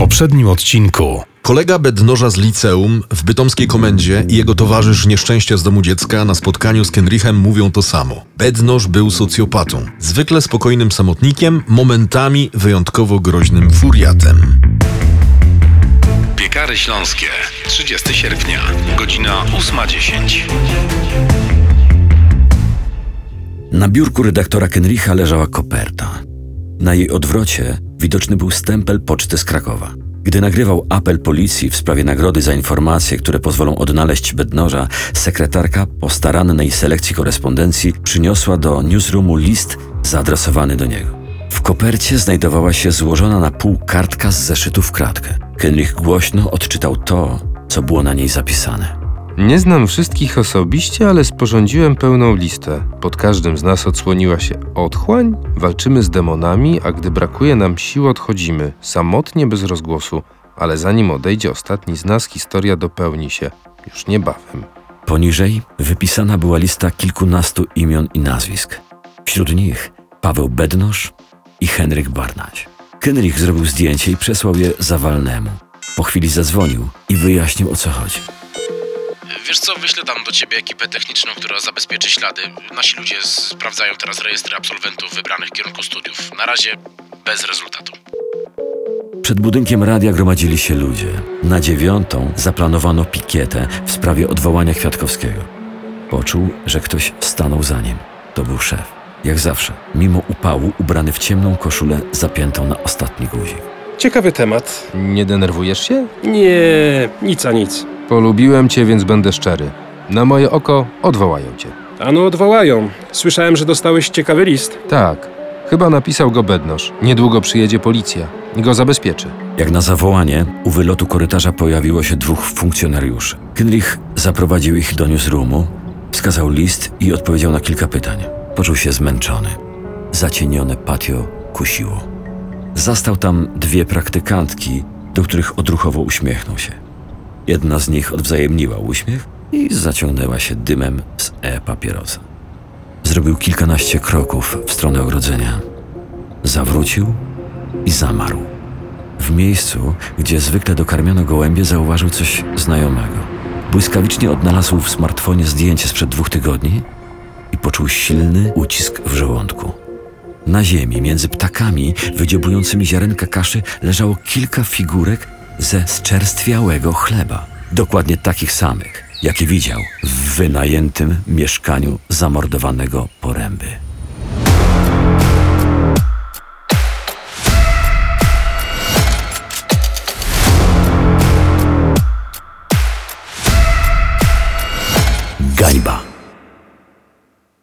poprzednim odcinku. Kolega bednoża z liceum w bytomskiej komendzie i jego towarzysz nieszczęścia z domu dziecka na spotkaniu z Kenrichem mówią to samo. Bednoż był socjopatą, zwykle spokojnym samotnikiem, momentami wyjątkowo groźnym furiatem. Piekary Śląskie, 30 sierpnia, godzina 8.10. Na biurku redaktora Kenricha leżała koperta. Na jej odwrocie widoczny był stempel poczty z Krakowa. Gdy nagrywał apel policji w sprawie nagrody za informacje, które pozwolą odnaleźć bednoża, sekretarka po starannej selekcji korespondencji przyniosła do newsroomu list zaadresowany do niego. W kopercie znajdowała się złożona na pół kartka z zeszytu w kratkę. Kenrich głośno odczytał to, co było na niej zapisane. Nie znam wszystkich osobiście, ale sporządziłem pełną listę. Pod każdym z nas odsłoniła się otchłań, walczymy z demonami, a gdy brakuje nam sił, odchodzimy, samotnie bez rozgłosu. Ale zanim odejdzie ostatni z nas, historia dopełni się już niebawem. Poniżej wypisana była lista kilkunastu imion i nazwisk. Wśród nich Paweł Bednosz i Henryk Barnać. Henryk zrobił zdjęcie i przesłał je Zawalnemu. Po chwili zadzwonił i wyjaśnił o co chodzi. Wiesz co, wyślę tam do ciebie ekipę techniczną, która zabezpieczy ślady. Nasi ludzie sprawdzają teraz rejestry absolwentów wybranych w kierunku studiów. Na razie bez rezultatu. Przed budynkiem radia gromadzili się ludzie. Na dziewiątą zaplanowano pikietę w sprawie odwołania Kwiatkowskiego. Poczuł, że ktoś stanął za nim. To był szef. Jak zawsze, mimo upału, ubrany w ciemną koszulę zapiętą na ostatni guzik. Ciekawy temat. Nie denerwujesz się? Nie, nic a nic. Polubiłem cię, więc będę szczery. Na moje oko odwołają cię. Ano odwołają. Słyszałem, że dostałeś ciekawy list. Tak, chyba napisał go bednosz. Niedługo przyjedzie policja i go zabezpieczy. Jak na zawołanie, u wylotu korytarza pojawiło się dwóch funkcjonariuszy. Kenrich zaprowadził ich do newsroomu, wskazał list i odpowiedział na kilka pytań. Poczuł się zmęczony. Zacienione patio kusiło. Zastał tam dwie praktykantki, do których odruchowo uśmiechnął się. Jedna z nich odwzajemniła uśmiech i zaciągnęła się dymem z e-papierosa. Zrobił kilkanaście kroków w stronę ogrodzenia. Zawrócił i zamarł. W miejscu, gdzie zwykle dokarmiano gołębie, zauważył coś znajomego. Błyskawicznie odnalazł w smartfonie zdjęcie sprzed dwóch tygodni i poczuł silny ucisk w żołądku. Na ziemi, między ptakami wydziobującymi ziarenka kaszy, leżało kilka figurek ze zczerstwiałego chleba. Dokładnie takich samych, jakie widział w wynajętym mieszkaniu zamordowanego poręby.